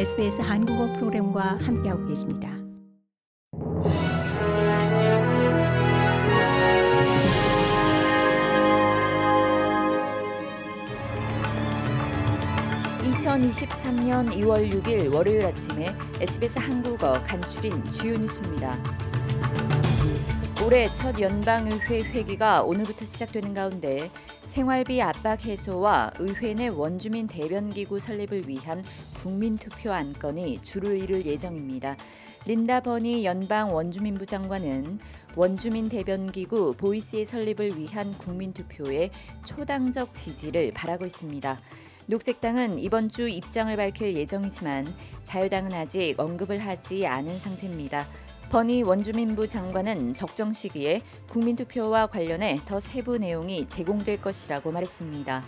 SBS 한국어 프로그램과 함께하고 계십니다. (2023년 2월 6일) 월요일 아침에 SBS 한국어 간추린 주요 뉴스입니다. 올해 첫 연방의회 회기가 오늘부터 시작되는 가운데 생활비 압박 해소와 의회 내 원주민 대변기구 설립을 위한 국민투표 안건이 줄을 이룰 예정입니다. 린다 버니 연방 원주민부 장관은 원주민 대변기구 보이스의 설립을 위한 국민투표에 초당적 지지를 바라고 있습니다. 녹색당은 이번 주 입장을 밝힐 예정이지만 자유당은 아직 언급을 하지 않은 상태입니다. 버니 원주민부 장관은 적정 시기에 국민투표와 관련해 더 세부 내용이 제공될 것이라고 말했습니다.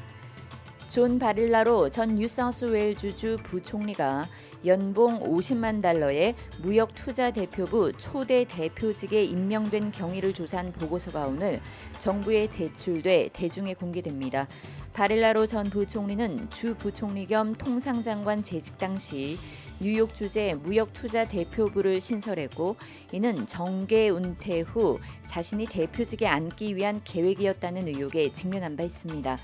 존 바릴라로 전 뉴사우스웨일즈주 부총리가 연봉 50만 달러의 무역 투자 대표부 초대 대표직에 임명된 경위를 조사한 보고서가 오늘 정부에 제출돼 대중에 공개됩니다. 바릴라로 전 부총리는 주 부총리 겸 통상장관 재직 당시 뉴욕 주재 무역 투자 대표부를 신설했고 이는 정계 은퇴 후 자신이 대표직에 앉기 위한 계획이었다는 의혹에 직면한 바 있습니다.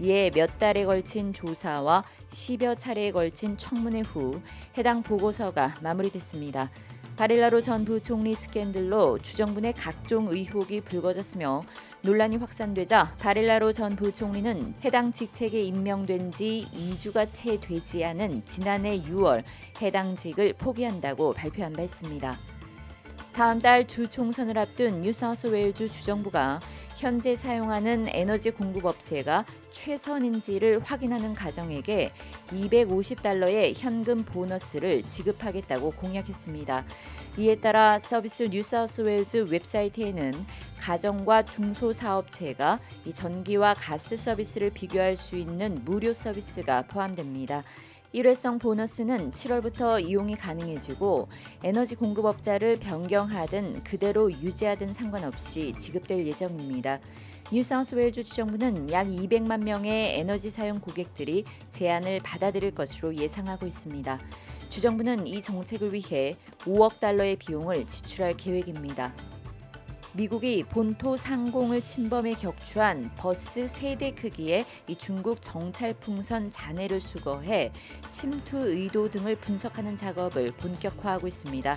이에 몇 달에 걸친 조사와 10여 차례에 걸친 청문회 후 해당 보고서가 마무리됐습니다. 바릴라로 전 부총리 스캔들로 주정부 내 각종 의혹이 불거졌으며 논란이 확산되자 바릴라로 전 부총리는 해당 직책에 임명된 지 2주가 채 되지 않은 지난해 6월 해당 직을 포기한다고 발표한 바 있습니다. 다음 달 주 총선을 앞둔 뉴사우스웨일주 주정부가 현재 사용하는 에너지 공급 업체가 최선인지를 확인하는 가정에게 250달러의 현금 보너스를 지급하겠다고 공약했습니다. 이에 따라 서비스 뉴사우스웨일즈 웹사이트에는 가정과 중소사업체가 이 전기와 가스 서비스를 비교할 수 있는 무료 서비스가 포함됩니다. 일회성 보너스는 7월부터 이용이 가능해지고 에너지 공급업자를 변경하든 그대로 유지하든 상관없이 지급될 예정입니다. 뉴사우스웨일주 주정부는 약 200만 명의 에너지 사용 고객들이 제안을 받아들일 것으로 예상하고 있습니다. 주정부는 이 정책을 위해 5억 달러의 비용을 지출할 계획입니다. 미국이 본토 상공을 침범해 격추한 버스 세 대 크기의 이 중국 정찰 풍선 잔해를 수거해 침투 의도 등을 분석하는 작업을 본격화하고 있습니다.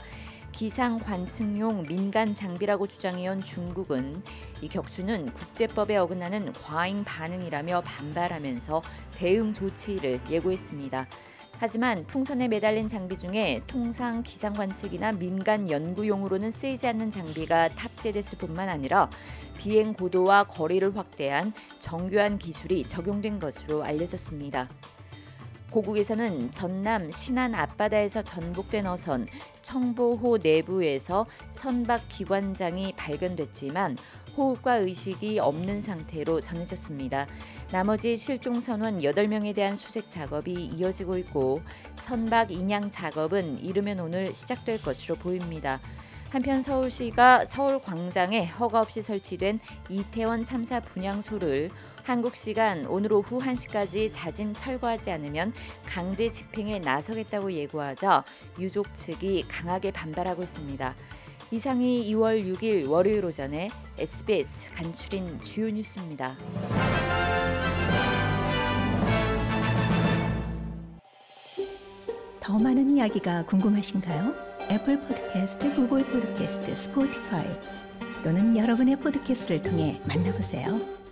기상 관측용 민간 장비라고 주장해온 중국은 이 격추는 국제법에 어긋나는 과잉 반응이라며 반발하면서 대응 조치를 예고했습니다. 하지만 풍선에 매달린 장비 중에 통상 기상 관측이나 민간 연구용으로는 쓰이지 않는 장비가 탑재됐을 뿐만 아니라 비행 고도와 거리를 확대한 정교한 기술이 적용된 것으로 알려졌습니다. 고국에서는 전남 신안 앞바다에서 전복된 어선 청보호 내부에서 선박 기관장이 발견됐지만 호흡과 의식이 없는 상태로 전해졌습니다. 나머지 실종 선원 8명에 대한 수색 작업이 이어지고 있고 선박 인양 작업은 이르면 오늘 시작될 것으로 보입니다. 한편 서울시가 서울 광장에 허가 없이 설치된 이태원 참사 분향소를 한국 시간 오늘 오후 1시까지 자진 철거하지 않으면 강제 집행에 나서겠다고 예고하자 유족 측이 강하게 반발하고 있습니다. 이상이 2월 6일 월요일 오전에 SBS 간추린 주요 뉴스입니다. 더 많은 이야기가 궁금하신가요? 애플 포드캐스트, 구글 포드캐스트, 스포티파이 또는 여러분의 포드캐스트를 통해 만나보세요.